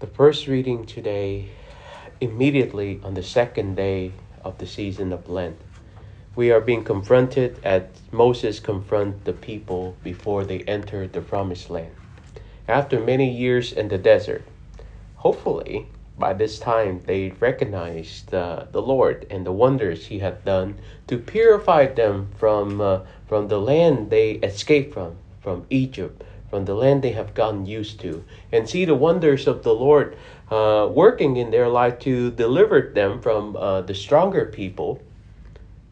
The first reading today, immediately on the second day of the season of Lent, we are being confronted as Moses confronted the people before they entered the promised land. After many years in the desert, hopefully by this time they recognized uh, the Lord and the wonders He had done to purify them from uh, from the land they escaped from, from Egypt, from the land they have gotten used to, and see the wonders of the Lord uh, working in their life to deliver them from uh, the stronger people.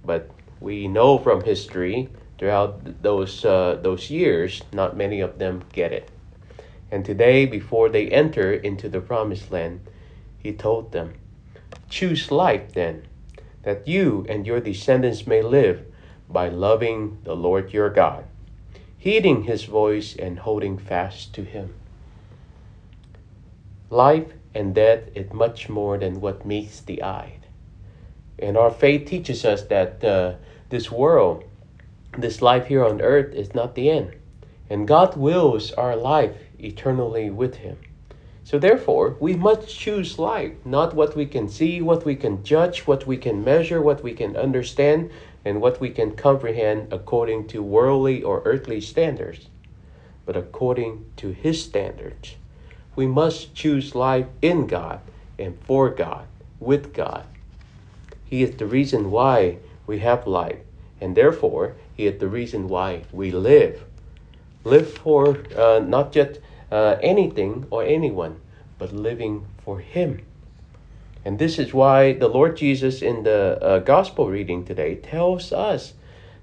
But we know from history throughout those uh, those years, not many of them get it. And today, before they enter into the promised land, he told them, Choose life then, that you and your descendants may live by loving the Lord your God, heeding his voice and holding fast to him. Life and death is much more than what meets the eye. And our faith teaches us that uh, this world, this life here on earth, is not the end. And God wills our life eternally with Him. So therefore, we must choose life, not what we can see, what we can judge, what we can measure, what we can understand, and what we can comprehend according to worldly or earthly standards, but according to His standards. We must choose life in God and for God, with God. He is the reason why we have life, and therefore, He is the reason why we live. Live for uh, not just uh, anything or anyone, but living for Him. And this is why the Lord Jesus in the uh, gospel reading today tells us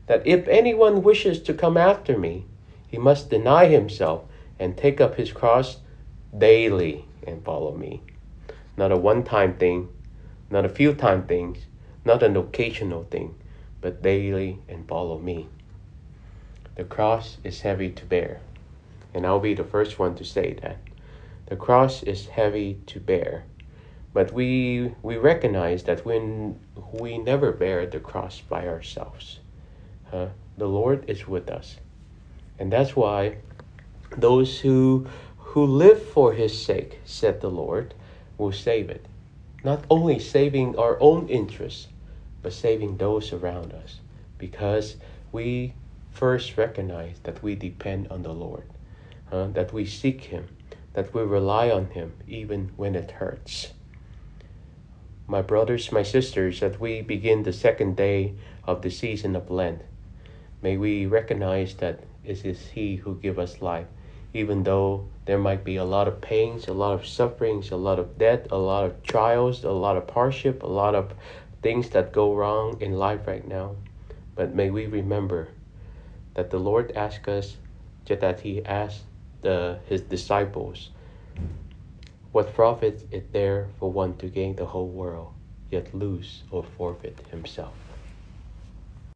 that if anyone wishes to come after me, he must deny himself and take up his cross daily and follow me. Not a one time thing, not a few time things, not an occasional thing, but daily and follow me. The cross is heavy to bear. And I'll be the first one to say that. The cross is heavy to bear. But we, we recognize that when we never bear the cross by ourselves, uh, the Lord is with us. And that's why those who, who live for his sake, said the Lord, will save it. Not only saving our own interests, but saving those around us. Because we first recognize that we depend on the Lord uh, that we seek Him, that we rely on Him even when it hurts. My brothers, my sisters, as we begin the second day of the season of Lent, may we recognize that it is He who gives us life, even though there might be a lot of pains, a lot of sufferings, a lot of death, a lot of trials, a lot of hardship, a lot of things that go wrong in life right now. But may we remember that the Lord asks us just that He asked the, his disciples, What profit is there for one to gain the whole world, yet lose or forfeit himself?